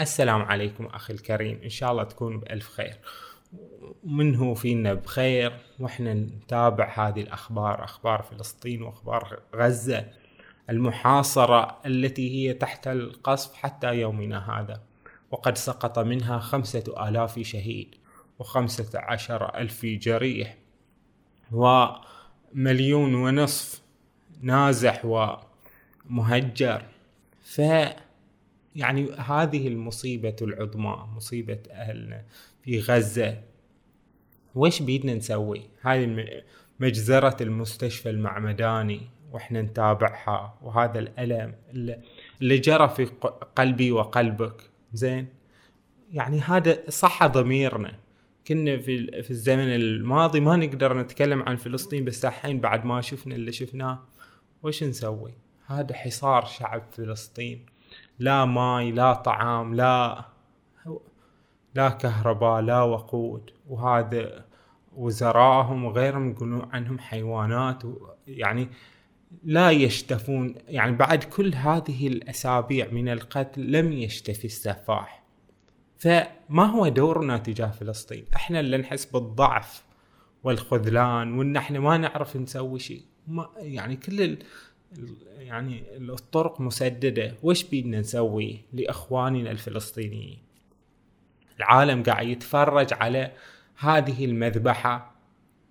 السلام عليكم أخي الكريم. إن شاء الله تكون بألف خير. من هو فينا بخير؟ وإحنا نتابع هذه الأخبار أخبار فلسطين وأخبار غزة المحاصرة التي هي تحت القصف حتى يومنا هذا. وقد سقط منها خمسة آلاف شهيد وخمسة عشر ألف جريح ومليون ونصف نازح ومهجر. ف يعني هذه المصيبة العظمى مصيبة أهلنا في غزة. وش بيدنا نسوي؟ هاي مجزرة المستشفى المعمداني وإحنا نتابعها وهذا الألم اللي جرى في قلبي وقلبك. زين؟ يعني هذا صح ضميرنا. كنا في في الزمن الماضي ما نقدر نتكلم عن فلسطين بس الحين بعد ما شفنا اللي شفناه وش نسوي؟ هذا حصار شعب فلسطين. لا ماي لا طعام لا لا كهرباء لا وقود. وهذا وزراهم وغيرهم يقولون عنهم حيوانات يعني لا يشتفون. يعني بعد كل هذه الأسابيع من القتل لم يشتفي السفاح. فما هو دورنا تجاه فلسطين؟ إحنا اللي نحس بالضعف والخذلان وإن إحنا ما نعرف نسوي شيء. ما يعني كل يعني الطرق مسددة. وش بيدنا نسوي لإخواننا الفلسطينيين؟ العالم قاعد يتفرج على هذه المذبحة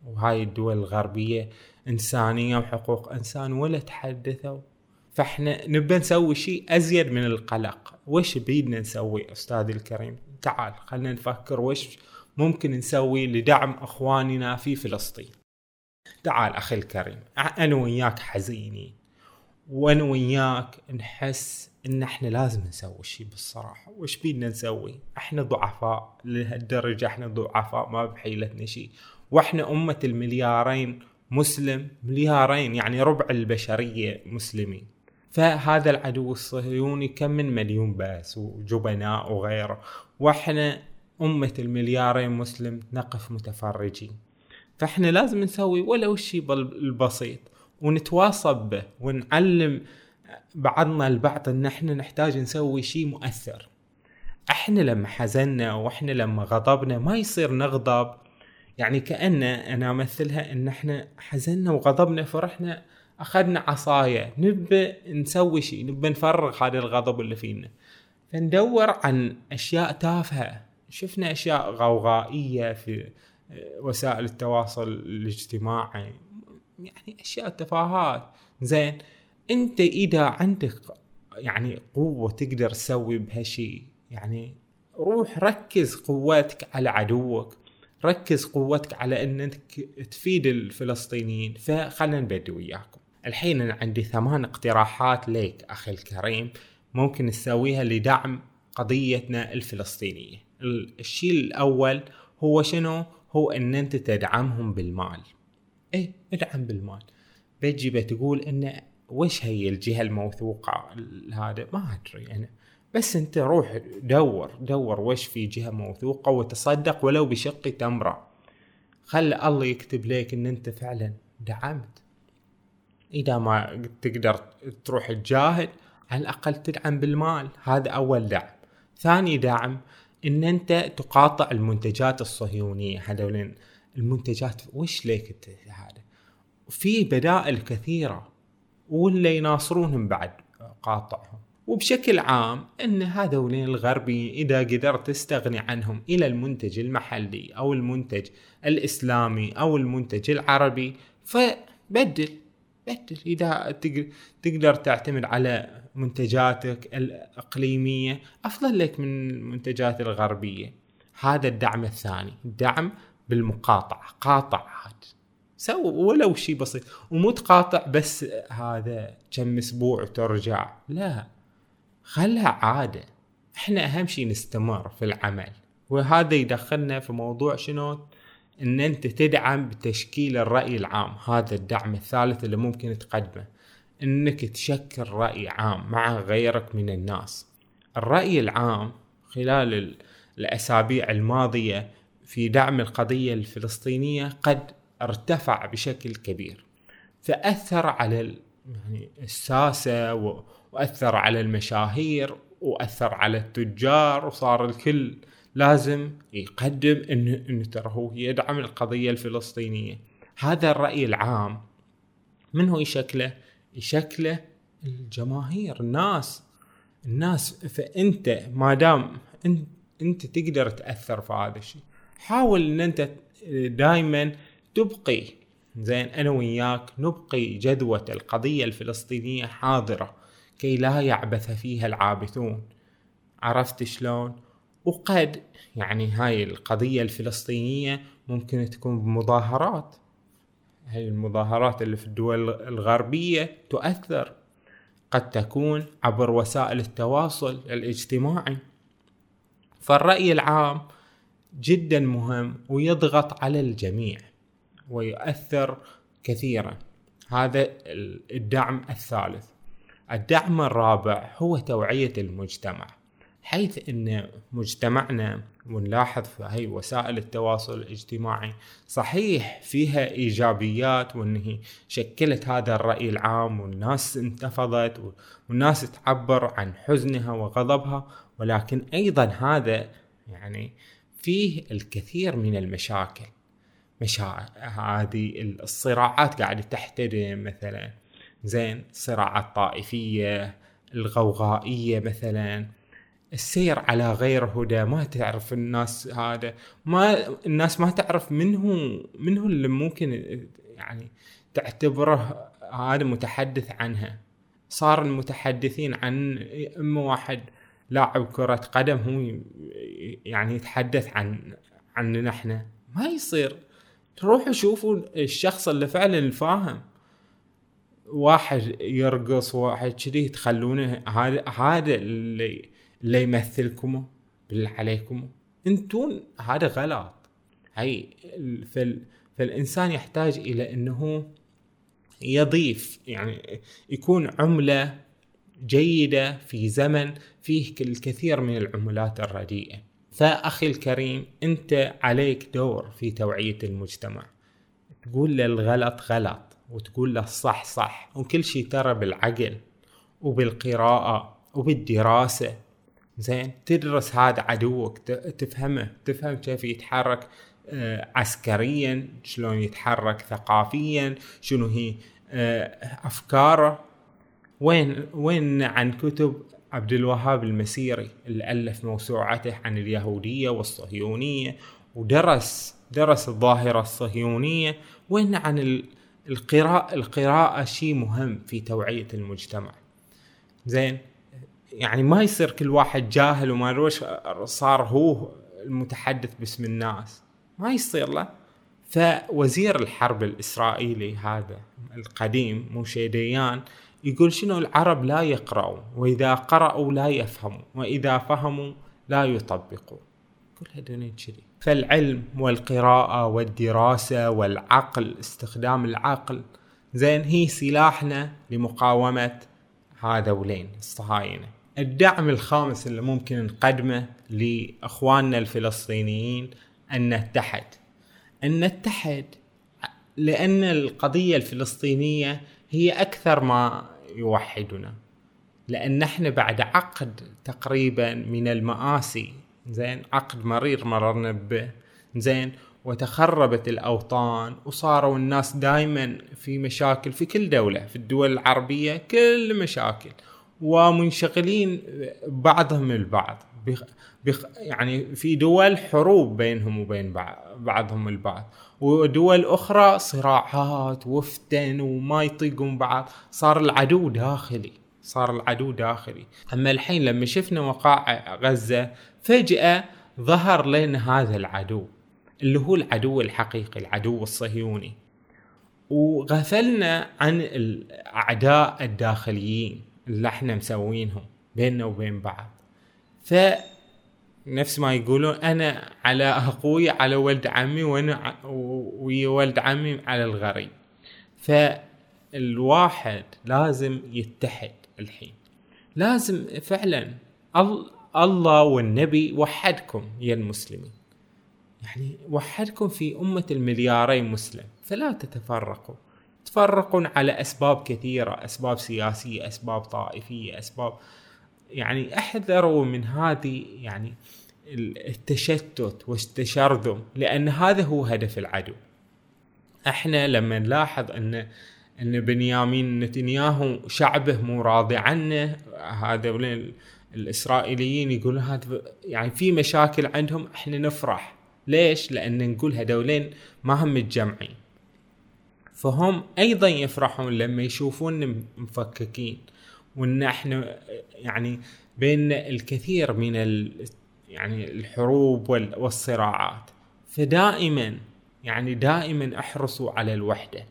وهاي الدول الغربية إنسانية وحقوق إنسان ولا تحدثوا. فإحنا نبى نسوي شيء أزيد من القلق. وش بيدنا نسوي أستاذي الكريم؟ تعال خلينا نفكر وش ممكن نسوي لدعم أخواننا في فلسطين. تعال أخي الكريم أنا وياك حزينين. وأنا وياك نحس إن إحنا لازم نسوي شيء بالصراحة. وش بينا نسوي؟ إحنا ضعفاء. لهالدرجة إحنا ضعفاء ما بحيلتنا شيء وإحنا أمة المليارين مسلم مليارين يعني ربع البشرية مسلمين. فهذا العدو الصهيوني كم من مليون بس وجبناء وغيره. وإحنا أمة المليارين مسلم نقف متفرجين. فإحنا لازم نسوي ولو الشيء البسيط. ونتواصل به ونعلم بعضنا البعض إن إحنا نحتاج نسوي شيء مؤثر. إحنا لما حزنا وإحنا لما غضبنا ما يصير نغضب. يعني كأن أنا أمثلها إن إحنا حزنا وغضبنا فرحنا أخذنا عصاية نبى نسوي شيء نبى نفرغ هذا الغضب اللي فينا. فندور عن أشياء تافهة. شفنا أشياء غوغائية في وسائل التواصل الاجتماعي. يعني أشياء تفاهات. زين أنت إذا عندك يعني قوة تقدر تسوي بهالشيء يعني روح ركز قوتك على عدوك ركز قوتك على إنك تفيد الفلسطينيين فخلنا نبدي وياكم. الحين أنا عندي ثمان اقتراحات لك أخي الكريم ممكن تسويها لدعم قضيتنا الفلسطينية. الشيء الأول هو شنو؟ هو إن أنت تدعمهم بالمال. إيه ادعم بالمال. بتجي بتقول إنه وش هي الجهة الموثوقة هذا ما أدري أنا. بس أنت روح دور دور وش في جهة موثوقة وتصدق ولو بشق تمرة. خلي الله يكتب لك إن أنت فعلا دعمت. إذا ما تقدر تروح تجاهد على الأقل تدعم بالمال. هذا أول دعم. ثاني دعم إن أنت تقاطع المنتجات الصهيونية هذولين. المنتجات وش ليك هذا في بدائل كثيرة واللي يناصرونهم بعد قاطعهم. وبشكل عام إن هذولين الغربي إذا قدرت تستغني عنهم إلى المنتج المحلي أو المنتج الإسلامي أو المنتج العربي فبدل بدل. إذا تقدر تعتمد على منتجاتك الإقليمية أفضل لك من المنتجات الغربية. هذا الدعم الثاني. الدعم بالمقاطعة. قاطع عاد. سو ولو شيء بسيط. ومو تقاطع بس هذا كم أسبوع وترجع. لا. خلها عادة. إحنا أهم شيء نستمر في العمل. وهذا يدخلنا في موضوع شنو؟ إن أنت تدعم بتشكيل الرأي العام. هذا الدعم الثالث اللي ممكن تقدمه. إنك تشكل رأي عام مع غيرك من الناس. الرأي العام خلال الأسابيع الماضية في دعم القضية الفلسطينية قد ارتفع بشكل كبير. فأثر على يعني الساسة وأثر على المشاهير وأثر على التجار وصار الكل لازم يقدم انه انه ترى هو يدعم القضية الفلسطينية. هذا الرأي العام من هو يشكله؟ يشكله الجماهير الناس. الناس فأنت ما دام إنت تقدر تأثر في هذا الشيء. حاول إن أنت دائما تبقي زين أنا وياك نبقي جدوى القضية الفلسطينية حاضرة كي لا يعبث فيها العابثون. عرفت شلون؟ وقد يعني هاي القضية الفلسطينية ممكن تكون بمظاهرات. هاي المظاهرات اللي في الدول الغربية تؤثر. قد تكون عبر وسائل التواصل الاجتماعي. فالرأي العام جدا مهم ويضغط على الجميع ويؤثر كثيرا. هذا الدعم الثالث. الدعم الرابع هو توعية المجتمع. حيث إن مجتمعنا ونلاحظ في هاي وسائل التواصل الاجتماعي صحيح فيها إيجابيات وانه شكلت هذا الرأي العام والناس انتفضت والناس تعبر عن حزنها وغضبها ولكن أيضا هذا يعني فيه الكثير من المشاكل. مشا... هذه الصراعات قاعدة تحتدم مثلا زين صراعات طائفية الغوغائية مثلا. السير على غير هدى ما تعرف الناس هذا. ما الناس ما تعرف من هو من هو اللي ممكن يعني تعتبره هذا متحدث عنها. صار المتحدثين عن اما واحد لاعب كرة قدم هو يعني يتحدث عن عننا إحنا. ما يصير. تروحوا شوفوا الشخص اللي فعلا فاهم. واحد يرقص واحد كذي تخلونه هذا هذا اللي اللي يمثلكم بالله عليكم. انتون هذا غلط. هي فال فالإنسان يحتاج إلى إنه يضيف يعني يكون عملة جيدة في زمن فيه الكثير من العملات الرديئة. فأخي الكريم أنت عليك دور في توعية المجتمع. تقول له الغلط غلط وتقول له الصح صح وكل شيء ترى بالعقل وبالقراءة وبالدراسة. زين تدرس هذا عدوك تفهمه تفهم كيف يتحرك آه، عسكريا شلون يتحرك ثقافيا شنو هي آه، أفكاره. وين وين عن كتب عبد الوهاب المسيري اللي ألف موسوعته عن اليهودية والصهيونية ودرس درس الظاهرة الصهيونية وين عن القراءه القراءة شيء مهم في توعية المجتمع. زين؟ يعني ما يصير كل واحد جاهل وما روش صار هو المتحدث باسم الناس. ما يصير له. فوزير الحرب الإسرائيلي هذا القديم موشي ديان يقول شنو العرب لا يقرأوا وإذا قرأوا لا يفهموا وإذا فهموا لا يطبقوا. كل هذول كذي. فالعلم والقراءة والدراسة والعقل استخدام العقل. زين هي سلاحنا لمقاومة هذولين الصهاينة. الدعم الخامس اللي ممكن نقدمه لإخواننا الفلسطينيين أن نتحد. أن نتحد لأن القضية الفلسطينية هي أكثر ما يوحدنا. لأن إحنا بعد عقد تقريبا من المآسي زين عقد مرير مررنا به زين وتخربت الأوطان وصاروا الناس دائما في مشاكل في كل دولة في الدول العربية كل مشاكل ومنشغلين بعضهم البعض بخ بخ يعني في دول حروب بينهم وبين بعضهم البعض. ودول أخرى صراعات وفتن وما يطيقون بعض. صار العدو داخلي صار العدو داخلي. أما الحين لما شفنا وقائع غزة فجأة ظهر لنا هذا العدو اللي هو العدو الحقيقي العدو الصهيوني. وغفلنا عن الأعداء الداخليين اللي إحنا مسوينهم بيننا وبين بعض. ف نفس ما يقولون أنا على أخوي على ولد عمي وأنا ويا ولد عمي على الغريب. فالواحد لازم يتحد الحين. لازم فعلا الله والنبي وحدكم يا المسلمين. يعني وحدكم في أمة المليارين مسلم. فلا تتفرقوا. تفرقون على أسباب كثيرة أسباب سياسية أسباب طائفية أسباب يعني أحذروا من هذه يعني التشتت والتشرذم لأن هذا هو هدف العدو. إحنا لما نلاحظ ان أن بنيامين نتنياهو شعبه مو راضي عنه هذا الإسرائيليين يقولون هذا يعني في مشاكل عندهم إحنا نفرح. ليش؟ لأن نقول هذولين ما هم متجمعين. فهم أيضا يفرحون لما يشوفون مفككين. وإن إحنا يعني بين الكثير من يعني الحروب والصراعات. فدائما يعني دائما أحرصوا على الوحدة.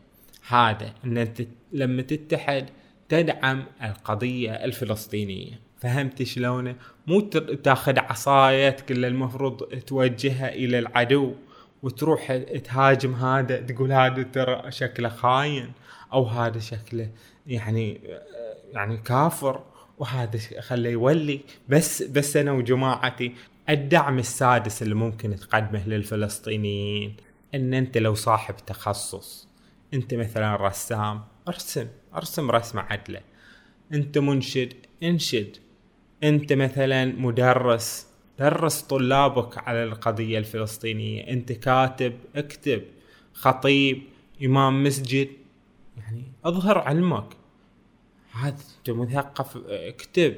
هذا إن لما تتحد تدعم القضية الفلسطينية. فهمت شلونه مو تأخذ عصايتك اللي المفروض توجهها إلى العدو وتروح تهاجم هذا تقول هذا ترى شكله خاين أو هذا شكله يعني يعني كافر وهذا خليه يولي. بس بس أنا وجماعتي الدعم السادس اللي ممكن تقدمه للفلسطينيين إن أنت لو صاحب تخصص أنت مثلا رسام أرسم أرسم رسمة عدلة. أنت منشد انشد. أنت مثلا مدرس درس طلابك على القضية الفلسطينية. أنت كاتب اكتب. خطيب إمام مسجد. يعني أظهر علمك. هذا انت مثقف اكتب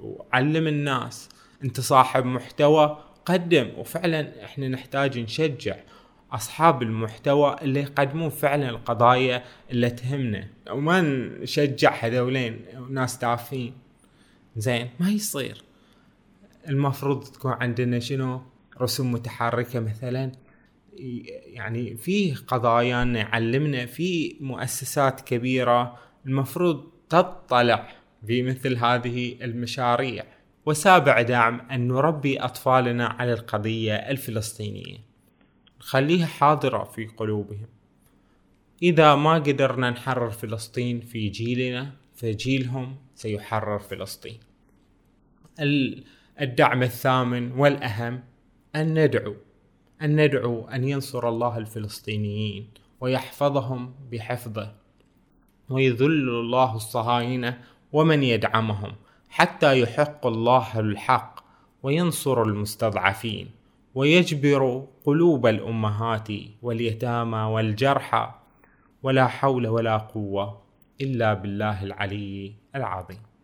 وعلم الناس انت صاحب محتوى قدم. وفعلا إحنا نحتاج نشجع أصحاب المحتوى اللي يقدمون فعلا القضايا اللي تهمنا. وما نشجع هذولين ناس تافهين. زين ما يصير. المفروض تكون عندنا شنو؟ رسوم متحركة مثلا. يعني في قضايا يعلمنا في مؤسسات كبيرة. المفروض تطلع في مثل هذه المشاريع. وسابع دعم أن نربي أطفالنا على القضية الفلسطينية. نخليها حاضرة في قلوبهم. إذا ما قدرنا نحرر فلسطين في جيلنا فجيلهم سيحرر فلسطين. الدعم الثامن والأهم أن ندعو أن ندعو أن ينصر الله الفلسطينيين ويحفظهم بحفظه. ويذل الله الصهاينة ومن يدعمهم حتى يحق الله الحق وينصر المستضعفين ويجبر قلوب الأمهات واليتامى والجرحى ولا حول ولا قوة إلا بالله العلي العظيم.